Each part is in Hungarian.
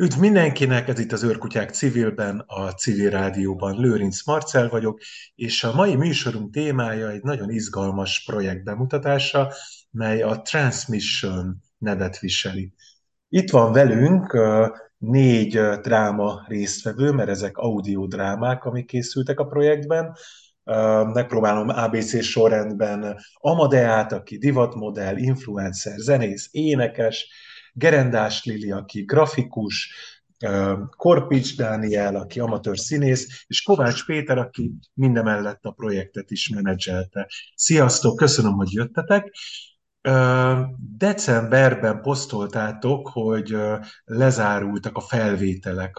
Üdv mindenkinek, ez itt az Őrkutyák civilben, a civil rádióban. Lőrinc Marcel vagyok, és a mai műsorunk témája egy nagyon izgalmas projekt bemutatása, mely a Transmission nevet viseli. Itt van velünk négy dráma résztvevő, mert ezek audiodrámák, amik készültek a projektben. Megpróbálom ABC sorrendben Amadeát, aki divatmodell, influencer, zenész, énekes, Gerendás Lili, aki grafikus, Korpics Dániel, aki amatőr színész, és Kovács Péter, aki mindemellett a projektet is menedzselte. Sziasztok, köszönöm, hogy jöttetek. Decemberben posztoltátok, hogy lezárultak a felvételek,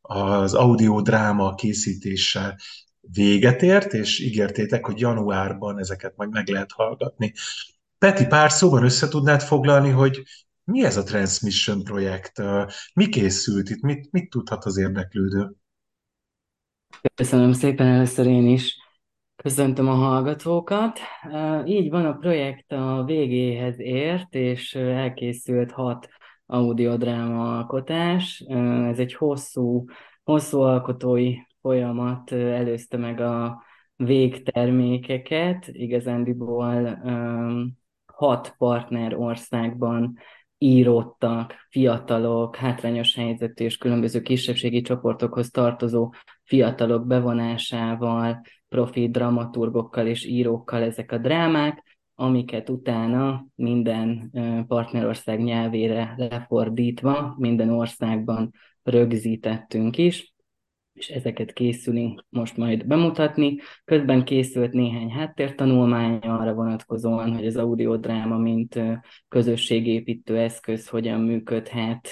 az audiodráma készítése véget ért, és ígértétek, hogy januárban ezeket majd meg lehet hallgatni. Peti, pár szóban össze tudnád foglalni, hogy mi ez a Transmission projekt? Mi készült itt? Mit, mit tudhat az érdeklődő? Köszönöm szépen először én is. Köszöntöm a hallgatókat. Így van, a projekt a végéhez ért, és elkészült hat audiodráma alkotás. Ez egy hosszú, hosszú alkotói folyamat előzte meg a végtermékeket. Igazándiból hat partner országban íródtak, fiatalok, hátrányos helyzetű és különböző kisebbségi csoportokhoz tartozó fiatalok bevonásával, profi dramaturgokkal és írókkal ezek a drámák, amiket utána minden partnerország nyelvére lefordítva, minden országban rögzítettünk is és ezeket készülünk most majd bemutatni. Közben készült néhány háttértanulmány arra vonatkozóan, hogy az audiodráma, mint közösségépítő eszköz hogyan működhet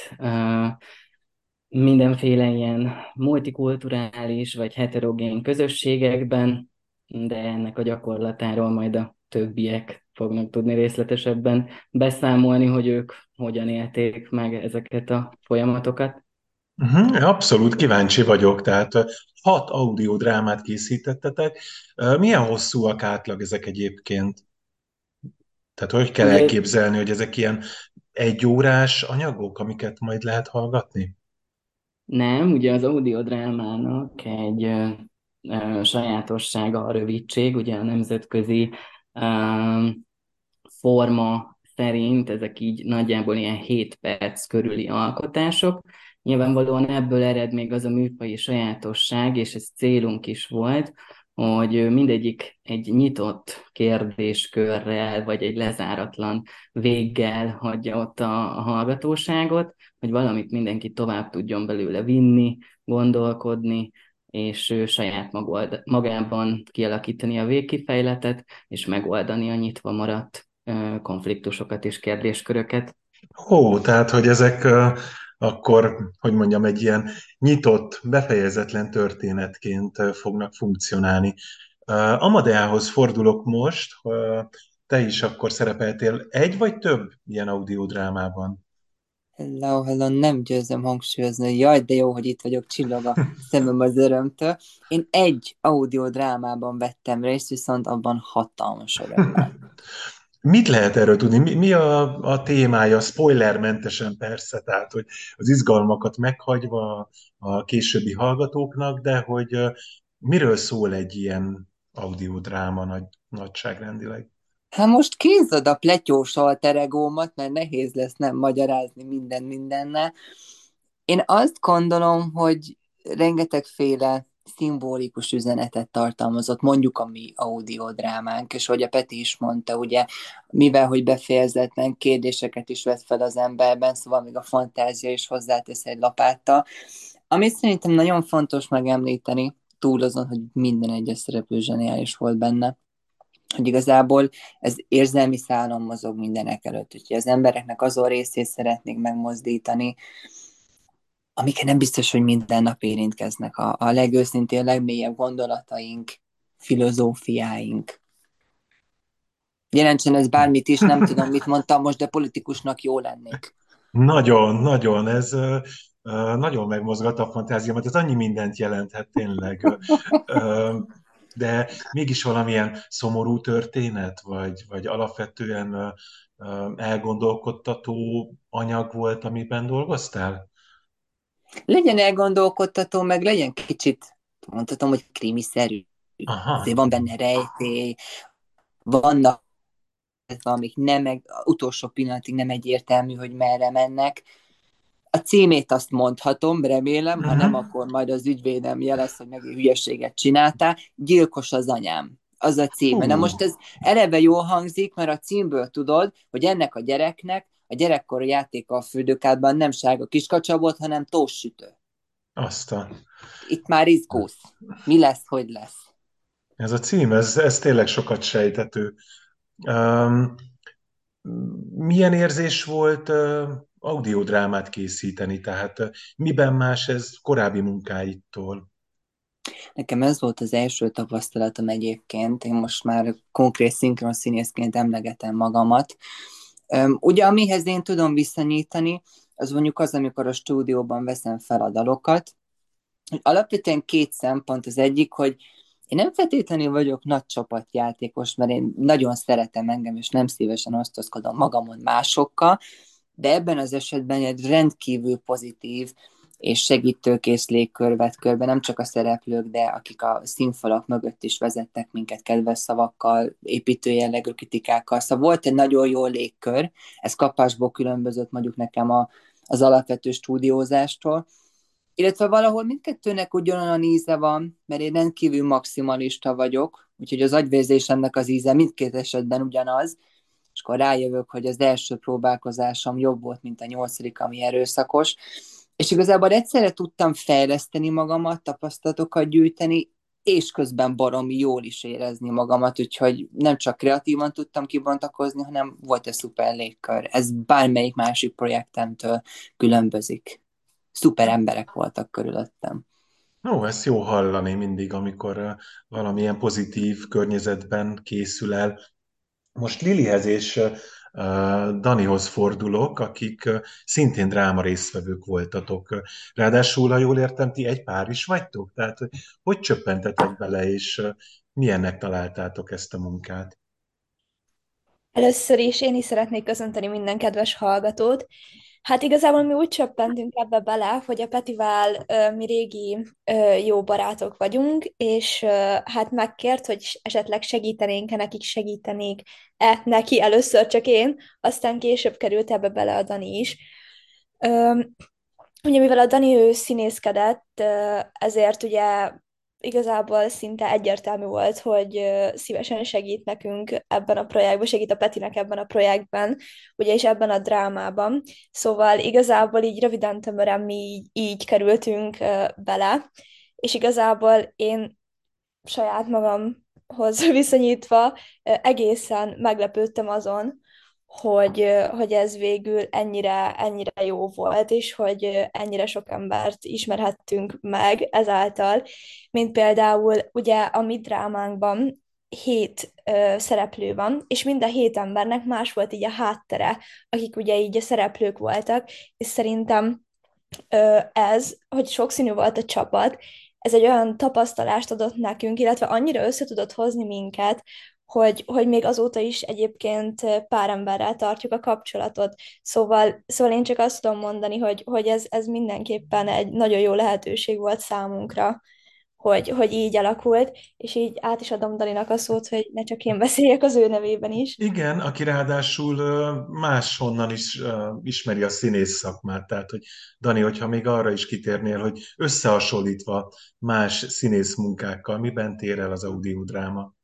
mindenféle ilyen multikulturális vagy heterogén közösségekben, de ennek a gyakorlatáról majd a többiek fognak tudni részletesebben beszámolni, hogy ők hogyan élték meg ezeket a folyamatokat. Uh-huh, abszolút kíváncsi vagyok, tehát hat audiodrámát készítettetek. Milyen hosszúak átlag ezek egyébként? Tehát hogy kell elképzelni, hogy ezek ilyen egyórás anyagok, amiket majd lehet hallgatni? nem, ugye az audiodrámának egy ö, ö, sajátossága a rövidség, ugye a nemzetközi ö, forma szerint ezek így nagyjából ilyen 7 perc körüli alkotások, Nyilvánvalóan ebből ered még az a műfai sajátosság, és ez célunk is volt, hogy mindegyik egy nyitott kérdéskörrel, vagy egy lezáratlan véggel hagyja ott a, a hallgatóságot, hogy valamit mindenki tovább tudjon belőle vinni, gondolkodni, és ő saját magold, magában kialakítani a végkifejletet, és megoldani a nyitva maradt konfliktusokat és kérdésköröket. Ó, tehát, hogy ezek akkor, hogy mondjam, egy ilyen nyitott, befejezetlen történetként fognak funkcionálni. Amadeához fordulok most, te is akkor szerepeltél egy vagy több ilyen audiodrámában? Hello, hello, nem győzöm hangsúlyozni, jaj, de jó, hogy itt vagyok, csillog a szemem az örömtől. Én egy audiodrámában vettem részt, viszont abban hatalmas örömmel. Mit lehet erről tudni? Mi, mi a, a témája, spoilermentesen persze, tehát hogy az izgalmakat meghagyva a későbbi hallgatóknak, de hogy miről szól egy ilyen audiodráma nagy, nagyságrendileg? Hát most kézzad a pletyós alteregómat, mert nehéz lesz nem magyarázni minden mindennel. Én azt gondolom, hogy rengetegféle szimbolikus üzenetet tartalmazott, mondjuk a mi audiodrámánk, és hogy a Peti is mondta, ugye, mivel, hogy befejezetlen kérdéseket is vett fel az emberben, szóval még a fantázia is hozzátesz egy lapáttal. Amit szerintem nagyon fontos megemlíteni, túl azon, hogy minden egyes szereplő zseniális volt benne, hogy igazából ez érzelmi szálon mozog mindenek előtt, úgyhogy az embereknek azon részét szeretnék megmozdítani, amiket nem biztos, hogy minden nap érintkeznek. A, a legőszintén, legmélyebb gondolataink, filozófiáink. Jelentsen ez bármit is, nem tudom, mit mondtam most, de politikusnak jó lennék. Nagyon, nagyon, ez nagyon megmozgat a fantáziámat, ez annyi mindent jelenthet tényleg. De mégis valamilyen szomorú történet, vagy, vagy alapvetően elgondolkodtató anyag volt, amiben dolgoztál? Legyen elgondolkodtató, meg legyen kicsit, mondhatom, hogy krimiszerű. Aha. Azért van benne rejtély, vannak amik nem, meg utolsó pillanatig nem egyértelmű, hogy merre mennek. A címét azt mondhatom, remélem, ha nem, Uh-huh. akkor majd az ügyvédem jelez, hogy megint hülyeséget csináltál. Gyilkos az anyám. Az a címe. Na Hú, most ez eleve jól hangzik, mert a címből tudod, hogy ennek a gyereknek a gyerekkori játéka a fürdőkádban nem sárga kiskacsa volt, hanem tóssütő. azt a... Itt már izgulsz. Mi lesz, hogy lesz? Ez a cím, ez, ez tényleg sokat sejtető. Um, milyen érzés volt uh, audiodrámát készíteni? Tehát uh, miben más ez korábbi munkáittól? Nekem ez volt az első tapasztalatom egyébként, én most már konkrét szinkron színészként emlegetem magamat. Ugye, amihez én tudom visszanyítani, az mondjuk az, amikor a stúdióban veszem fel a dalokat. Alapvetően két szempont. Az egyik, hogy én nem feltétlenül vagyok nagy csapatjátékos, mert én nagyon szeretem engem, és nem szívesen osztozkodom magamon másokkal, de ebben az esetben egy rendkívül pozitív és segítőkész légkör vett körbe, nem csak a szereplők, de akik a színfalak mögött is vezettek minket kedves szavakkal, építő jellegű kritikákkal. Szóval volt egy nagyon jó légkör, ez kapásból különbözött mondjuk nekem a, az alapvető stúdiózástól, illetve valahol mindkettőnek ugyanolyan íze van, mert én rendkívül maximalista vagyok, úgyhogy az agyvérzésemnek az íze mindkét esetben ugyanaz, és akkor rájövök, hogy az első próbálkozásom jobb volt, mint a nyolcadik, ami erőszakos, és igazából egyszerre tudtam fejleszteni magamat, tapasztalatokat gyűjteni, és közben baromi jól is érezni magamat, úgyhogy nem csak kreatívan tudtam kibontakozni, hanem volt egy szuper légkör. Ez bármelyik másik projektemtől különbözik. Szuper emberek voltak körülöttem. Ó, ezt jó hallani mindig, amikor valamilyen pozitív környezetben készül el. Most Lilihez és Danihoz fordulok, akik szintén dráma résztvevők voltatok. Ráadásul, ha jól értem, ti egy pár is vagytok? Tehát, hogy, csöppentetek bele, és milyennek találtátok ezt a munkát? Először is én is szeretnék köszönteni minden kedves hallgatót. Hát igazából mi úgy csöppentünk ebbe bele, hogy a Petivel ö, mi régi ö, jó barátok vagyunk, és ö, hát megkért, hogy esetleg segítenénk-e nekik, segítenék-e neki először csak én, aztán később került ebbe bele a Dani is. Ö, ugye mivel a Dani ő színészkedett, ezért ugye igazából szinte egyértelmű volt, hogy szívesen segít nekünk ebben a projektben, segít a Petinek ebben a projektben, ugye és ebben a drámában. Szóval igazából így röviden tömören mi így, így kerültünk bele, és igazából én saját magamhoz viszonyítva egészen meglepődtem azon, hogy, hogy ez végül ennyire, ennyire jó volt, és hogy ennyire sok embert ismerhettünk meg ezáltal, mint például ugye a mi drámánkban hét ö, szereplő van, és mind a hét embernek más volt így a háttere, akik ugye így a szereplők voltak, és szerintem ö, ez, hogy sokszínű volt a csapat, ez egy olyan tapasztalást adott nekünk, illetve annyira össze tudott hozni minket, hogy, hogy még azóta is egyébként pár emberrel tartjuk a kapcsolatot. Szóval, szóval én csak azt tudom mondani, hogy, hogy ez, ez mindenképpen egy nagyon jó lehetőség volt számunkra, hogy, hogy így alakult, és így át is adom Dalinak a szót, hogy ne csak én beszéljek az ő nevében is. Igen, aki ráadásul máshonnan is ismeri a színész szakmát. Tehát, hogy Dani, hogyha még arra is kitérnél, hogy összehasonlítva más színész munkákkal, miben tér el az audiodráma?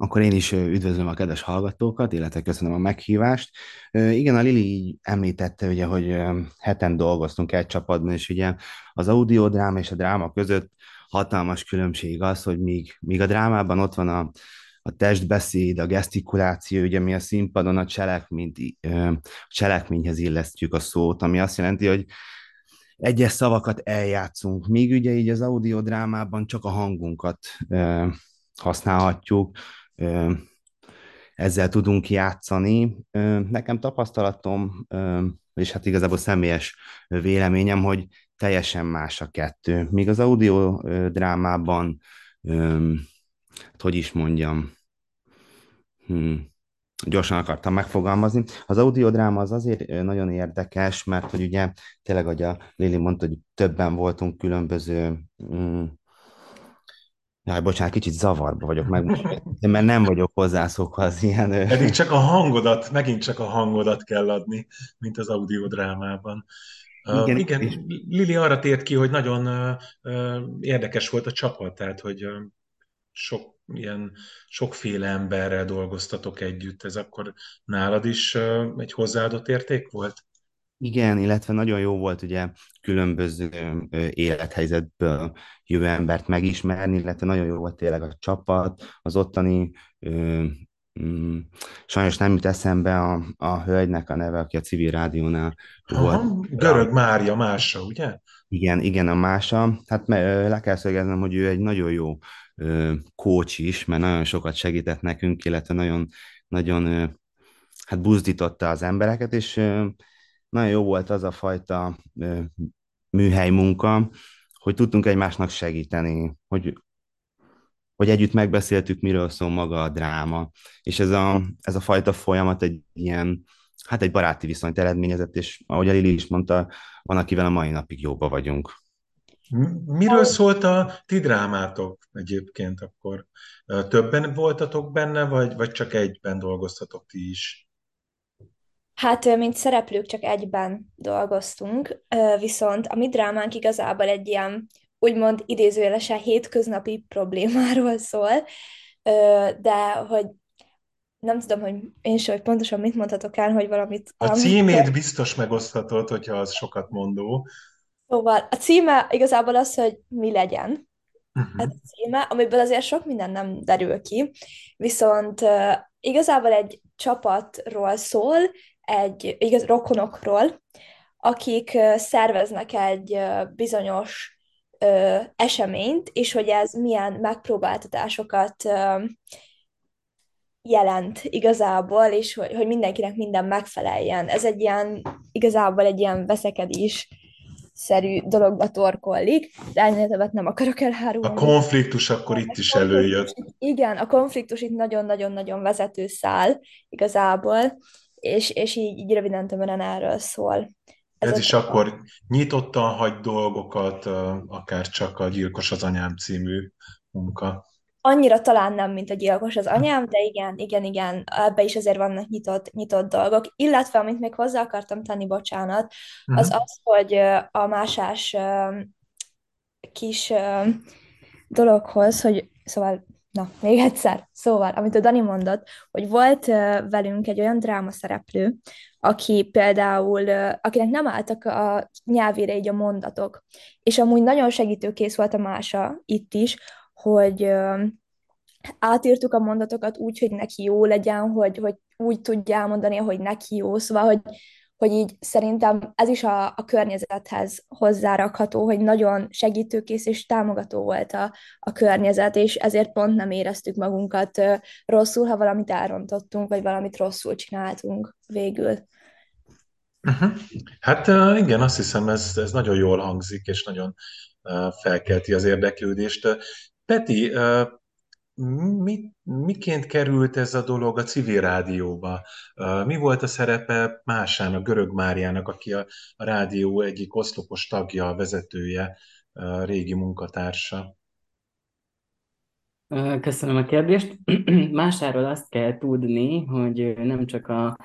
Akkor én is üdvözlöm a kedves hallgatókat, illetve köszönöm a meghívást. Igen, a Lili említette, ugye, hogy heten dolgoztunk egy csapatban, és ugye az audiodráma és a dráma között hatalmas különbség az, hogy míg, míg a drámában ott van a, a testbeszéd, a gesztikuláció, ugye mi a színpadon a, cselekményt, cselekményhez illesztjük a szót, ami azt jelenti, hogy egyes szavakat eljátszunk, míg ugye így az audiodrámában csak a hangunkat használhatjuk, ezzel tudunk játszani. Nekem tapasztalatom, és hát igazából személyes véleményem, hogy teljesen más a kettő. Míg az audio drámában, hát hogy is mondjam, hmm, gyorsan akartam megfogalmazni. Az audiodráma az azért nagyon érdekes, mert hogy ugye tényleg, ahogy a Lili mondta, hogy többen voltunk különböző mm, Jaj, bocsánat, kicsit zavarba vagyok meg, mert nem vagyok hozzászokva az ilyen... Eddig csak a hangodat, megint csak a hangodat kell adni, mint az audiodrámában. Igen, uh, igen és... Lili arra tért ki, hogy nagyon uh, uh, érdekes volt a csapat, tehát hogy uh, sok ilyen sokféle emberrel dolgoztatok együtt. Ez akkor nálad is uh, egy hozzáadott érték volt? Igen, illetve nagyon jó volt ugye különböző élethelyzetből jövő embert megismerni, illetve nagyon jó volt tényleg a csapat, az ottani ö, mm, sajnos nem jut eszembe a, a hölgynek a neve, aki a civil rádiónál Aha, volt. Görög Mária Mása, ugye? Igen, igen, a Mása. Hát le kell szögeznem, hogy ő egy nagyon jó coach is, mert nagyon sokat segített nekünk, illetve nagyon, nagyon hát buzdította az embereket, és nagyon jó volt az a fajta műhely munka, hogy tudtunk egymásnak segíteni, hogy, hogy együtt megbeszéltük, miről szól maga a dráma, és ez a, ez a fajta folyamat egy ilyen, hát egy baráti viszonyt eredményezett, és ahogy a Lili is mondta, van, akivel a mai napig jóba vagyunk. Miről szólt a ti drámátok egyébként akkor? Többen voltatok benne, vagy, vagy csak egyben dolgoztatok ti is? Hát, mint szereplők csak egyben dolgoztunk, viszont a mi drámánk igazából egy ilyen, úgymond idézőjelesen hétköznapi problémáról szól, de hogy nem tudom, hogy én sem, hogy pontosan mit mondhatok el, hogy valamit... A címét biztos megoszthatod, hogyha az sokat mondó. Szóval a címe igazából az, hogy mi legyen. Uh-huh. Ez a címe, amiből azért sok minden nem derül ki, viszont uh, igazából egy csapatról szól, egy igaz, rokonokról, akik szerveznek egy bizonyos ö, eseményt, és hogy ez milyen megpróbáltatásokat ö, jelent igazából, és hogy, hogy mindenkinek minden megfeleljen. Ez egy ilyen, igazából egy ilyen veszekedés szerű dologba torkollik, de ennél többet nem akarok elhárulni. A konfliktus akkor itt is előjött. Igen, a konfliktus itt nagyon-nagyon-nagyon vezető szál igazából, és, és így, így röviden tömören erről szól. Ez, Ez is a... akkor nyitottan hagy dolgokat, akár csak a Gyilkos az anyám című munka. Annyira talán nem, mint a Gyilkos az anyám, de igen, igen, igen, ebbe is azért vannak nyitott, nyitott dolgok. Illetve, amit még hozzá akartam tenni, bocsánat, az uh-huh. az, hogy a másás kis dologhoz, hogy szóval Na, még egyszer. Szóval, amit a Dani mondott, hogy volt velünk egy olyan dráma szereplő, aki például, akinek nem álltak a nyelvére így a mondatok, és amúgy nagyon segítőkész volt a mása itt is, hogy átírtuk a mondatokat úgy, hogy neki jó legyen, hogy, hogy úgy tudja elmondani, hogy neki jó, szóval, hogy hogy így szerintem ez is a, a környezethez hozzárakható, hogy nagyon segítőkész és támogató volt a, a környezet, és ezért pont nem éreztük magunkat rosszul, ha valamit elrontottunk, vagy valamit rosszul csináltunk végül. Uh-huh. Hát igen, azt hiszem, ez, ez nagyon jól hangzik, és nagyon felkelti az érdeklődést. Peti, mi, miként került ez a dolog a civil rádióba? Mi volt a szerepe Másának, Görög Máriának, aki a, a rádió egyik oszlopos tagja, vezetője, a régi munkatársa? Köszönöm a kérdést. Másáról azt kell tudni, hogy nem csak a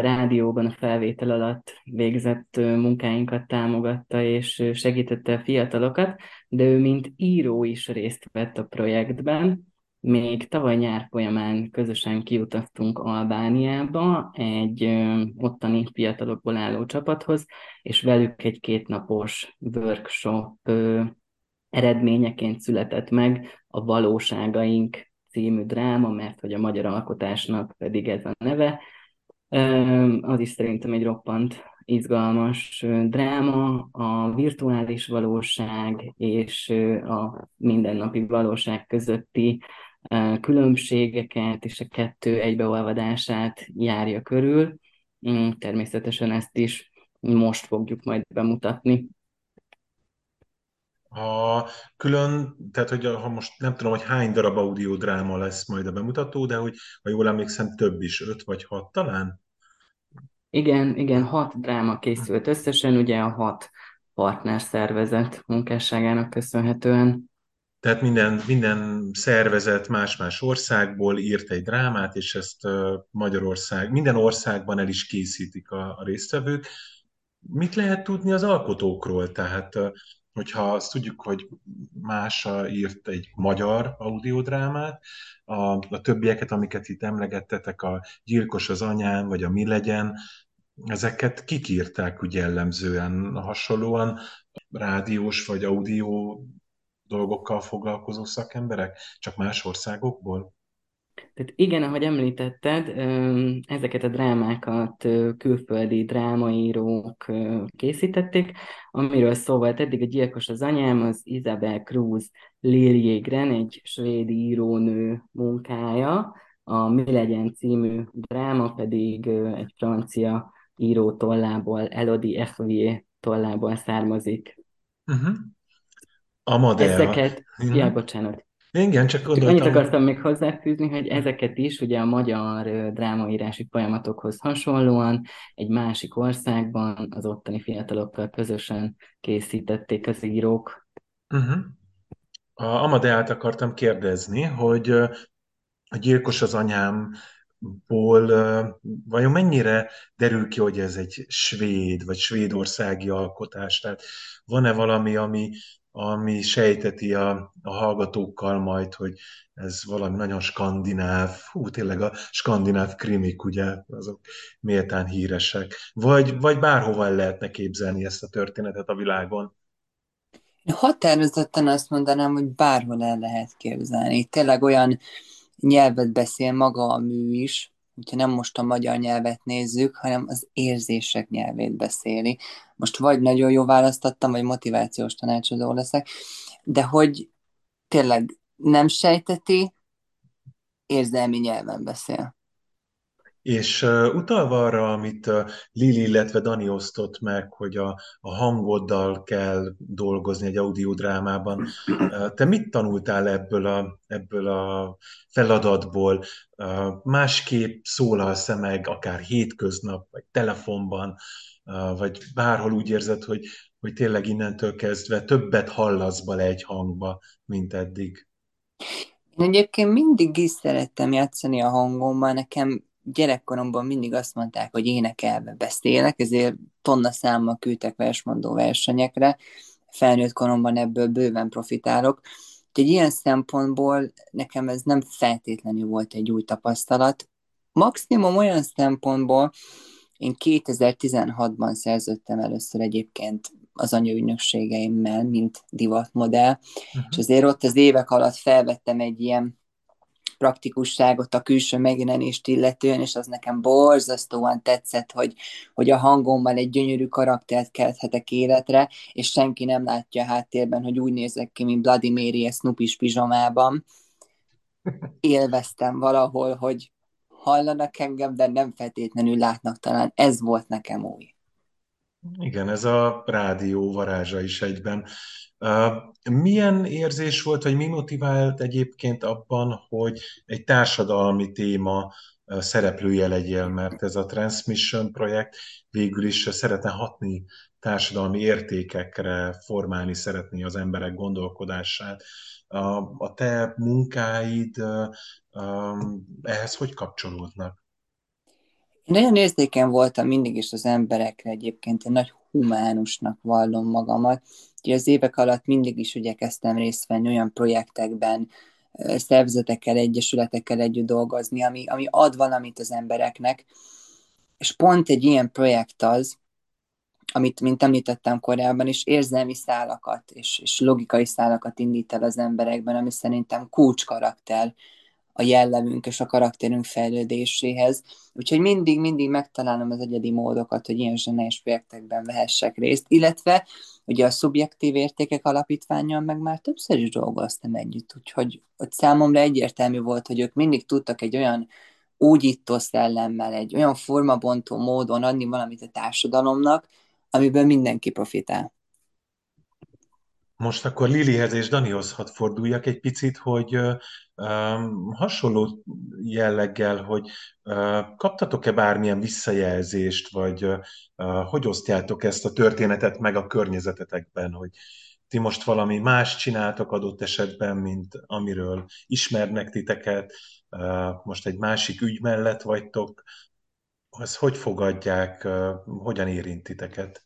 rádióban a felvétel alatt végzett munkáinkat támogatta és segítette a fiatalokat, de ő mint író is részt vett a projektben. Még tavaly nyár folyamán közösen kiutaztunk Albániába egy ottani fiatalokból álló csapathoz, és velük egy kétnapos workshop eredményeként született meg a Valóságaink című dráma, mert hogy a magyar alkotásnak pedig ez a neve, az is szerintem egy roppant izgalmas dráma, a virtuális valóság és a mindennapi valóság közötti különbségeket és a kettő egybeolvadását járja körül. Mm, természetesen ezt is most fogjuk majd bemutatni. A külön, tehát hogy ha most nem tudom, hogy hány darab audiodráma lesz majd a bemutató, de hogy ha jól emlékszem, több is, öt vagy hat talán? Igen, igen, hat dráma készült összesen, ugye a hat partner szervezet munkásságának köszönhetően. Tehát minden, minden szervezet más-más országból írt egy drámát, és ezt Magyarország, minden országban el is készítik a, a résztvevők. Mit lehet tudni az alkotókról? Tehát, hogyha azt tudjuk, hogy Mása írt egy magyar audiodrámát, a, a többieket, amiket itt emlegettetek, a Gyilkos az anyám, vagy a Mi legyen, ezeket kik írták úgy jellemzően hasonlóan rádiós vagy audio dolgokkal foglalkozó szakemberek, csak más országokból? Tehát igen, ahogy említetted, ezeket a drámákat külföldi drámaírók készítették, amiről szó volt eddig a Gyilkos az anyám, az Isabel Cruz Liljégren, egy svéd írónő munkája, a Mi legyen című dráma pedig egy francia író tollából, Elodie Echvier tollából származik. Uh-huh. Amadea. Ezeket, ja, bocsánat. Igen, csak gondoltam. Csak annyit akartam még hozzáfűzni, hogy ezeket is ugye a magyar drámaírási folyamatokhoz hasonlóan egy másik országban az ottani fiatalokkal közösen készítették az írók. Uh-huh. A Amadeát akartam kérdezni, hogy a gyilkos az anyám ból vajon mennyire derül ki, hogy ez egy svéd vagy svédországi alkotás? Tehát van-e valami, ami, ami sejteti a, a hallgatókkal majd, hogy ez valami nagyon skandináv, hú, tényleg a skandináv krimik, ugye, azok méltán híresek. Vagy, vagy bárhova el lehetne képzelni ezt a történetet a világon? Határozottan azt mondanám, hogy bárhol el lehet képzelni. Tényleg olyan nyelvet beszél maga a mű is, hogyha nem most a magyar nyelvet nézzük, hanem az érzések nyelvét beszéli. Most vagy nagyon jó választottam, vagy motivációs tanácsadó leszek, de hogy tényleg nem sejteti, érzelmi nyelven beszél. És uh, utalva arra, amit uh, Lili, illetve Dani osztott meg, hogy a, a hangoddal kell dolgozni egy audiodrámában, uh, te mit tanultál ebből a, ebből a feladatból? Uh, másképp szólalsz meg, akár hétköznap, vagy telefonban, uh, vagy bárhol úgy érzed, hogy, hogy tényleg innentől kezdve többet hallasz bele egy hangba, mint eddig? Én egyébként mindig is szerettem játszani a hangommal, nekem gyerekkoromban mindig azt mondták, hogy énekelve beszélek, ezért tonna számmal küldtek versmondó versenyekre, felnőtt koromban ebből bőven profitálok. Úgyhogy ilyen szempontból nekem ez nem feltétlenül volt egy új tapasztalat. Maximum olyan szempontból, én 2016-ban szerződtem először egyébként az anyaügynökségeimmel, mint divatmodell, uh-huh. és azért ott az évek alatt felvettem egy ilyen praktikusságot a külső megjelenést illetően, és az nekem borzasztóan tetszett, hogy, hogy a hangommal egy gyönyörű karaktert kelthetek életre, és senki nem látja a háttérben, hogy úgy nézek ki, mint Mary a Snoopy pizsamában. Élveztem valahol, hogy hallanak engem, de nem feltétlenül látnak talán. Ez volt nekem új. Igen, ez a rádió varázsa is egyben. Milyen érzés volt, vagy mi motivált egyébként abban, hogy egy társadalmi téma szereplője legyél, mert ez a Transmission projekt végül is szeretne hatni társadalmi értékekre, formálni szeretné az emberek gondolkodását. A te munkáid ehhez hogy kapcsolódnak? Én nagyon érzékeny voltam mindig is az emberekre egyébként, én nagy humánusnak vallom magamat. Ugye az évek alatt mindig is igyekeztem részt venni olyan projektekben, szervezetekkel, egyesületekkel együtt dolgozni, ami, ami ad valamit az embereknek. És pont egy ilyen projekt az, amit, mint említettem korábban is, érzelmi szálakat és, és logikai szálakat indít el az emberekben, ami szerintem kulcskarakter a jellemünk és a karakterünk fejlődéséhez. Úgyhogy mindig-mindig megtalálom az egyedi módokat, hogy ilyen zsenés projektekben vehessek részt, illetve ugye a szubjektív értékek alapítványal meg már többször is dolgoztam együtt, úgyhogy ott számomra egyértelmű volt, hogy ők mindig tudtak egy olyan úgyító szellemmel, egy olyan formabontó módon adni valamit a társadalomnak, amiből mindenki profitál. Most akkor Lilihez és Danihoz hadd forduljak egy picit, hogy hasonló jelleggel, hogy kaptatok-e bármilyen visszajelzést, vagy hogy osztjátok ezt a történetet meg a környezetetekben, hogy ti most valami más csináltok adott esetben, mint amiről ismernek titeket, most egy másik ügy mellett vagytok, az hogy fogadják, hogyan érint titeket?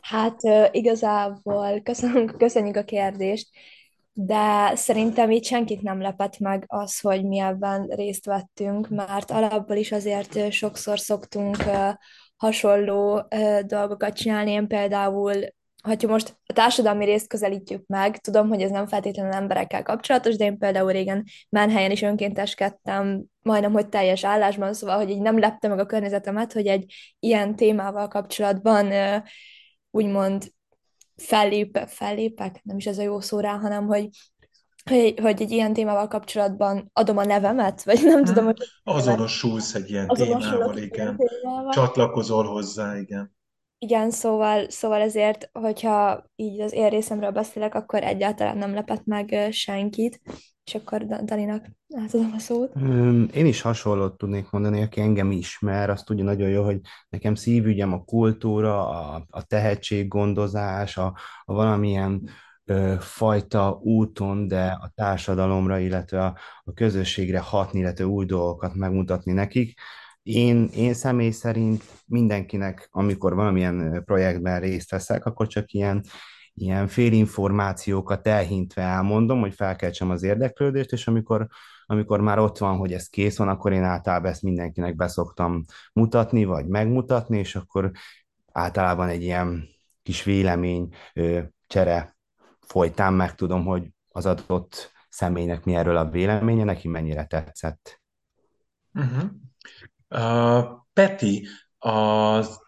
Hát igazából köszönjük, köszönjük a kérdést, de szerintem itt senkit nem lepett meg az, hogy mi ebben részt vettünk, mert alapból is azért sokszor szoktunk hasonló dolgokat csinálni. Én például, hogyha most a társadalmi részt közelítjük meg, tudom, hogy ez nem feltétlenül emberekkel kapcsolatos, de én például régen Menhelyen is önkénteskedtem, majdnem, hogy teljes állásban, szóval, hogy így nem lepte meg a környezetemet, hogy egy ilyen témával kapcsolatban úgymond fellép, fellépek, nem is ez a jó szó rá, hanem hogy, hogy, hogy egy ilyen témával kapcsolatban adom a nevemet, vagy nem tudom, hogy... Azonosulsz egy ilyen témával, igen. Témával. Csatlakozol hozzá, igen. Igen, szóval, szóval ezért, hogyha így az én részemről beszélek, akkor egyáltalán nem lepett meg senkit, és akkor Daninak átadom a szót. Én is hasonlót tudnék mondani, aki engem ismer, azt tudja nagyon jó, hogy nekem szívügyem a kultúra, a, a tehetséggondozás, a, a valamilyen ö, fajta úton, de a társadalomra, illetve a, a közösségre hatni, illetve új dolgokat megmutatni nekik. Én, én személy szerint mindenkinek, amikor valamilyen projektben részt veszek, akkor csak ilyen ilyen félinformációkat elhintve elmondom, hogy felkeltsem az érdeklődést, és amikor, amikor már ott van, hogy ez kész van, akkor én általában ezt mindenkinek beszoktam mutatni, vagy megmutatni, és akkor általában egy ilyen kis vélemény csere folytán megtudom, hogy az adott személynek mi erről a véleménye, neki mennyire tetszett. Uh-huh. Uh, Peti, az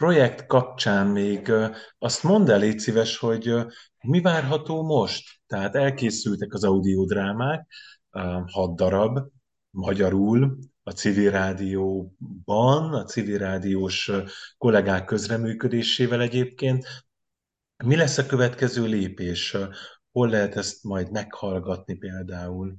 projekt kapcsán még azt mondd el, légy szíves, hogy mi várható most? Tehát elkészültek az audiodrámák, hat darab, magyarul, a civil rádióban, a civil rádiós kollégák közreműködésével egyébként. Mi lesz a következő lépés? Hol lehet ezt majd meghallgatni például?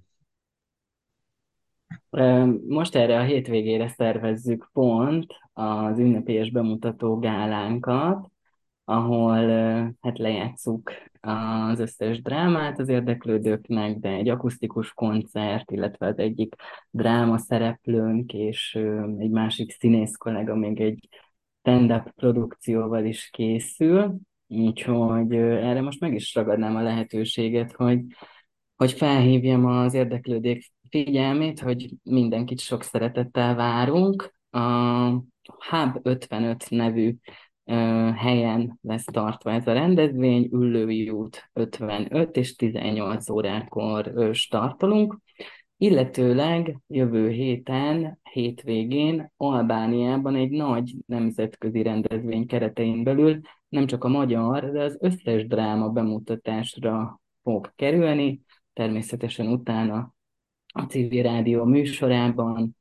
Most erre a hétvégére szervezzük pont az ünnepélyes bemutató gálánkat, ahol hát lejátszuk az összes drámát az érdeklődőknek, de egy akusztikus koncert, illetve az egyik dráma szereplőnk és egy másik színész kollega még egy stand-up produkcióval is készül, úgyhogy erre most meg is ragadnám a lehetőséget, hogy, hogy felhívjam az érdeklődők figyelmét, hogy mindenkit sok szeretettel várunk. A Hub 55 nevű helyen lesz tartva ez a rendezvény, Üllői út 55 és 18 órákor startolunk, illetőleg jövő héten, hétvégén Albániában egy nagy nemzetközi rendezvény keretein belül nem csak a magyar, de az összes dráma bemutatásra fog kerülni, természetesen utána a civil rádió műsorában,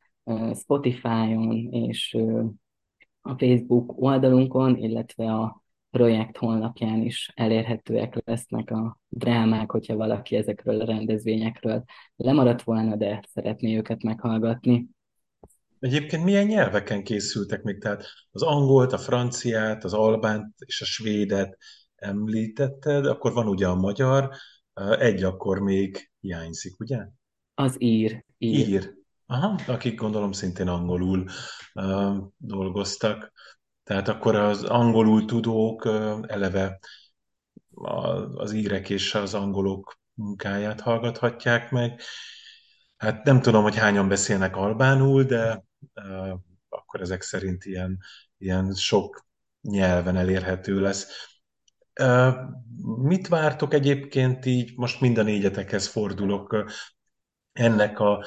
Spotify-on és a Facebook oldalunkon, illetve a projekt honlapján is elérhetőek lesznek a drámák, hogyha valaki ezekről a rendezvényekről lemaradt volna, de szeretné őket meghallgatni. Egyébként milyen nyelveken készültek még? Tehát az angolt, a franciát, az albánt és a svédet említetted, akkor van ugye a magyar, egy akkor még hiányzik, ugye? Az ír. Ír. ír. Aha, akik gondolom szintén angolul uh, dolgoztak. Tehát akkor az angolul tudók uh, eleve az írek és az angolok munkáját hallgathatják meg. Hát nem tudom, hogy hányan beszélnek albánul, de uh, akkor ezek szerint ilyen, ilyen sok nyelven elérhető lesz. Uh, mit vártok egyébként így, most mind a négyetekhez fordulok, ennek a,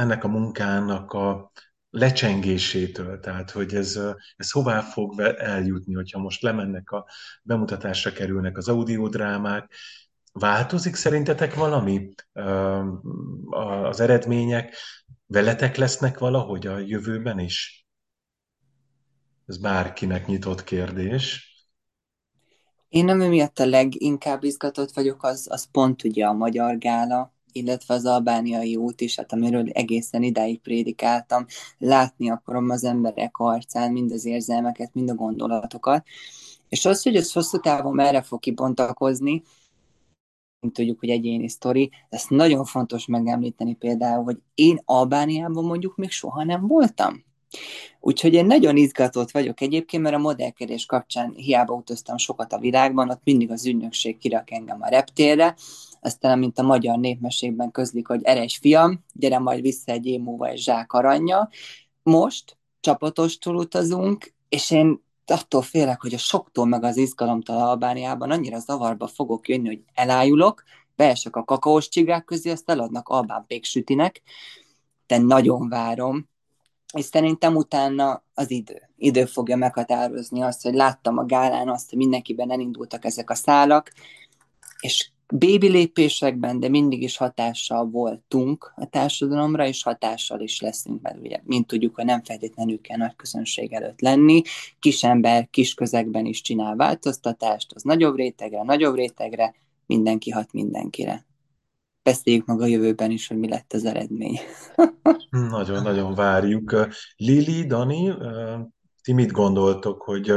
ennek a munkának a lecsengésétől, tehát hogy ez, ez hová fog eljutni, hogyha most lemennek a bemutatásra kerülnek az audiodrámák, változik szerintetek valami az eredmények, veletek lesznek valahogy a jövőben is? Ez bárkinek nyitott kérdés. Én nem emiatt a leginkább izgatott vagyok, az, az pont ugye a magyar gála, illetve az albániai út is, hát amiről egészen idáig prédikáltam, látni akarom az emberek arcán mind az érzelmeket, mind a gondolatokat, és az, hogy ez hosszú távon merre fog kibontakozni, tudjuk, hogy egyéni sztori, ezt nagyon fontos megemlíteni például, hogy én Albániában mondjuk még soha nem voltam. Úgyhogy én nagyon izgatott vagyok egyébként, mert a modellkedés kapcsán hiába utaztam sokat a világban, ott mindig az ügynökség kirak engem a reptérre, aztán mint a magyar népmeségben közlik, hogy eres fiam, gyere majd vissza egy év múlva egy zsák aranya. Most csapatostól utazunk, és én attól félek, hogy a soktól meg az izgalomtól Albániában annyira zavarba fogok jönni, hogy elájulok, beesek a kakaós csigák közé, azt eladnak albán péksütinek, de nagyon várom, és szerintem utána az idő. Idő fogja meghatározni azt, hogy láttam a gálán azt, hogy mindenkiben elindultak ezek a szálak, és bébi lépésekben, de mindig is hatással voltunk a társadalomra, és hatással is leszünk, ugye, mint tudjuk, hogy nem feltétlenül kell nagy közönség előtt lenni, kis ember, kis közegben is csinál változtatást, az nagyobb rétegre, nagyobb rétegre, mindenki hat mindenkire. Beszéljük meg a jövőben is, hogy mi lett az eredmény. Nagyon-nagyon várjuk. Lili, Dani, ti mit gondoltok, hogy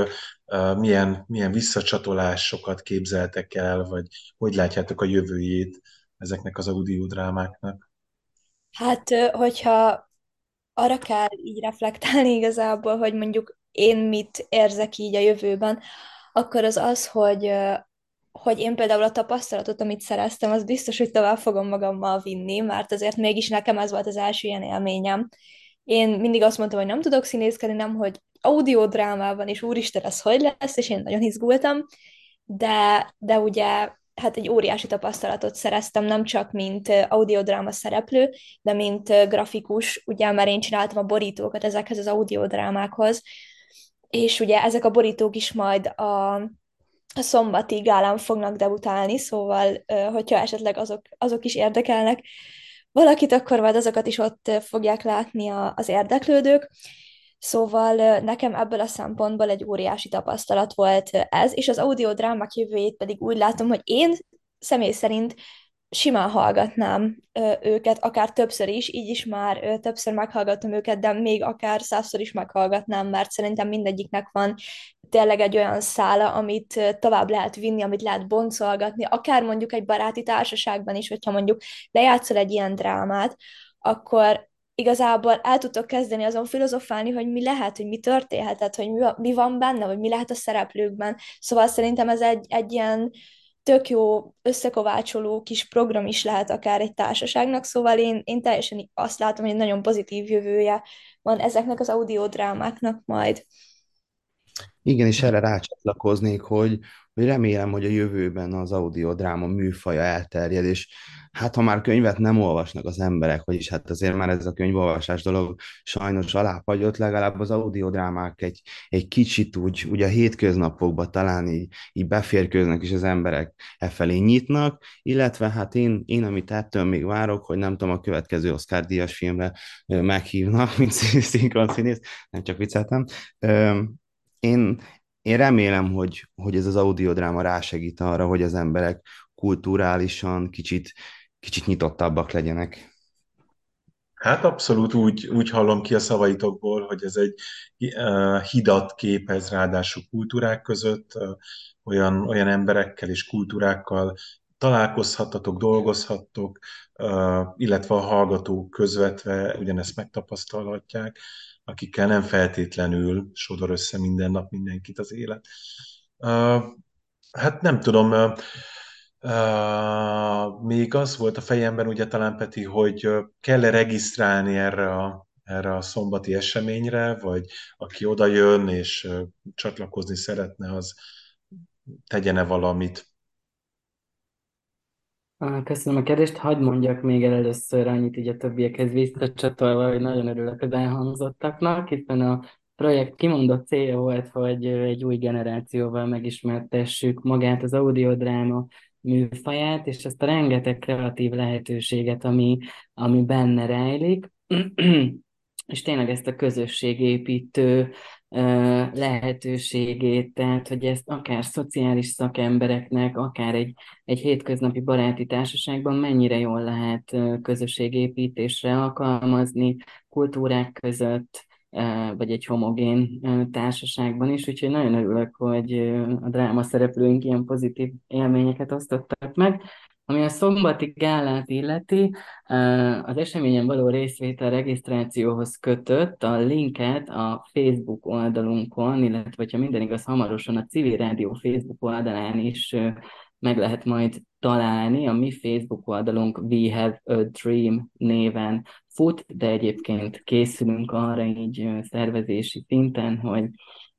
milyen, milyen visszacsatolásokat képzeltek el, vagy hogy látjátok a jövőjét ezeknek az audiodrámáknak? Hát, hogyha arra kell így reflektálni igazából, hogy mondjuk én mit érzek így a jövőben, akkor az az, hogy, hogy én például a tapasztalatot, amit szereztem, az biztos, hogy tovább fogom magammal vinni, mert azért mégis nekem ez volt az első ilyen élményem. Én mindig azt mondtam, hogy nem tudok színészkedni, nem, hogy audiodrámában, és úristen, ez hogy lesz, és én nagyon izgultam, de, de ugye hát egy óriási tapasztalatot szereztem, nem csak mint audiodráma szereplő, de mint grafikus, ugye, mert én csináltam a borítókat ezekhez az audiodrámákhoz, és ugye ezek a borítók is majd a, a szombati gálán fognak debutálni, szóval, hogyha esetleg azok, azok is érdekelnek valakit, akkor majd azokat is ott fogják látni a, az érdeklődők. Szóval nekem ebből a szempontból egy óriási tapasztalat volt ez, és az audiodrámák jövőjét pedig úgy látom, hogy én személy szerint simán hallgatnám őket, akár többször is, így is már többször meghallgattam őket, de még akár százszor is meghallgatnám, mert szerintem mindegyiknek van tényleg egy olyan szála, amit tovább lehet vinni, amit lehet boncolgatni, akár mondjuk egy baráti társaságban is, hogyha mondjuk lejátszol egy ilyen drámát, akkor igazából el tudtok kezdeni azon filozofálni, hogy mi lehet, hogy mi történhetett, hogy mi, van benne, vagy mi lehet a szereplőkben. Szóval szerintem ez egy, egy ilyen tök jó összekovácsoló kis program is lehet akár egy társaságnak, szóval én, én teljesen azt látom, hogy nagyon pozitív jövője van ezeknek az audiodrámáknak majd. Igen, és erre rácsatlakoznék, hogy, hogy remélem, hogy a jövőben az audiodráma műfaja elterjed, és hát ha már könyvet nem olvasnak az emberek, vagyis hát azért már ez a könyvolvasás dolog sajnos aláfagyott, legalább az audiodrámák egy, egy kicsit úgy, úgy a hétköznapokban talán így, így beférkőznek, és az emberek e felé nyitnak, illetve hát én, én amit ettől még várok, hogy nem tudom, a következő Oscar díjas filmre meghívnak, mint szinkron nem csak vicceltem. Én, én remélem, hogy, hogy ez az audiodráma rásegít arra, hogy az emberek kulturálisan kicsit, kicsit nyitottabbak legyenek. Hát abszolút úgy, úgy hallom ki a szavaitokból, hogy ez egy uh, hidat képez ráadásul kultúrák között, uh, olyan, olyan emberekkel és kultúrákkal találkozhattatok, dolgozhattok, uh, illetve a hallgatók közvetve ugyanezt megtapasztalhatják akikkel nem feltétlenül sodor össze minden nap mindenkit az élet. Hát nem tudom, még az volt a fejemben, ugye talán Peti, hogy kell-e regisztrálni erre a, erre a szombati eseményre, vagy aki oda jön és csatlakozni szeretne, az tegyene valamit. Köszönöm a kérdést. Hadd mondjak még el először annyit így a többiekhez visszacsatolva, hogy nagyon örülök az elhangzottaknak, hiszen a projekt kimondott célja volt, hogy egy új generációval megismertessük magát az audiodráma műfaját, és ezt a rengeteg kreatív lehetőséget, ami, ami benne rejlik, és tényleg ezt a közösségépítő lehetőségét, tehát hogy ezt akár szociális szakembereknek, akár egy, egy hétköznapi baráti társaságban mennyire jól lehet közösségépítésre alkalmazni, kultúrák között, vagy egy homogén társaságban is, úgyhogy nagyon örülök, hogy a dráma szereplőink ilyen pozitív élményeket osztottak meg. Ami a szombati gálát illeti, az eseményen való részvétel regisztrációhoz kötött a linket a Facebook oldalunkon, illetve ha minden igaz, hamarosan a Civil Rádió Facebook oldalán is meg lehet majd találni. A mi Facebook oldalunk We Have a Dream néven fut, de egyébként készülünk arra így szervezési szinten, hogy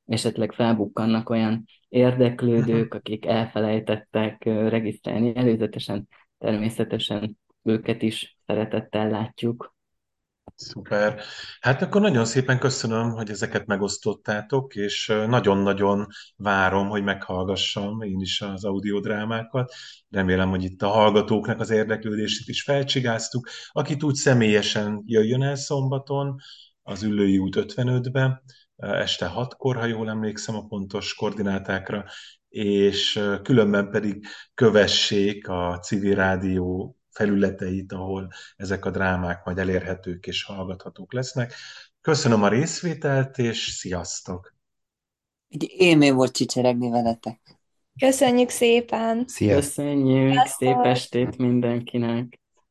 esetleg felbukkannak olyan érdeklődők, akik elfelejtettek regisztrálni előzetesen, természetesen őket is szeretettel látjuk. Szuper. Hát akkor nagyon szépen köszönöm, hogy ezeket megosztottátok, és nagyon-nagyon várom, hogy meghallgassam én is az audiodrámákat. Remélem, hogy itt a hallgatóknak az érdeklődését is felcsigáztuk. Akit úgy személyesen jöjjön el szombaton, az Üllői út 55-be, este hatkor, ha jól emlékszem a pontos koordinátákra, és különben pedig kövessék a civil rádió felületeit, ahol ezek a drámák majd elérhetők és hallgathatók lesznek. Köszönöm a részvételt, és sziasztok! Egy élmény volt csicseregni veletek. Köszönjük szépen! Szia. Köszönjük! Sziasztok. Szép estét mindenkinek!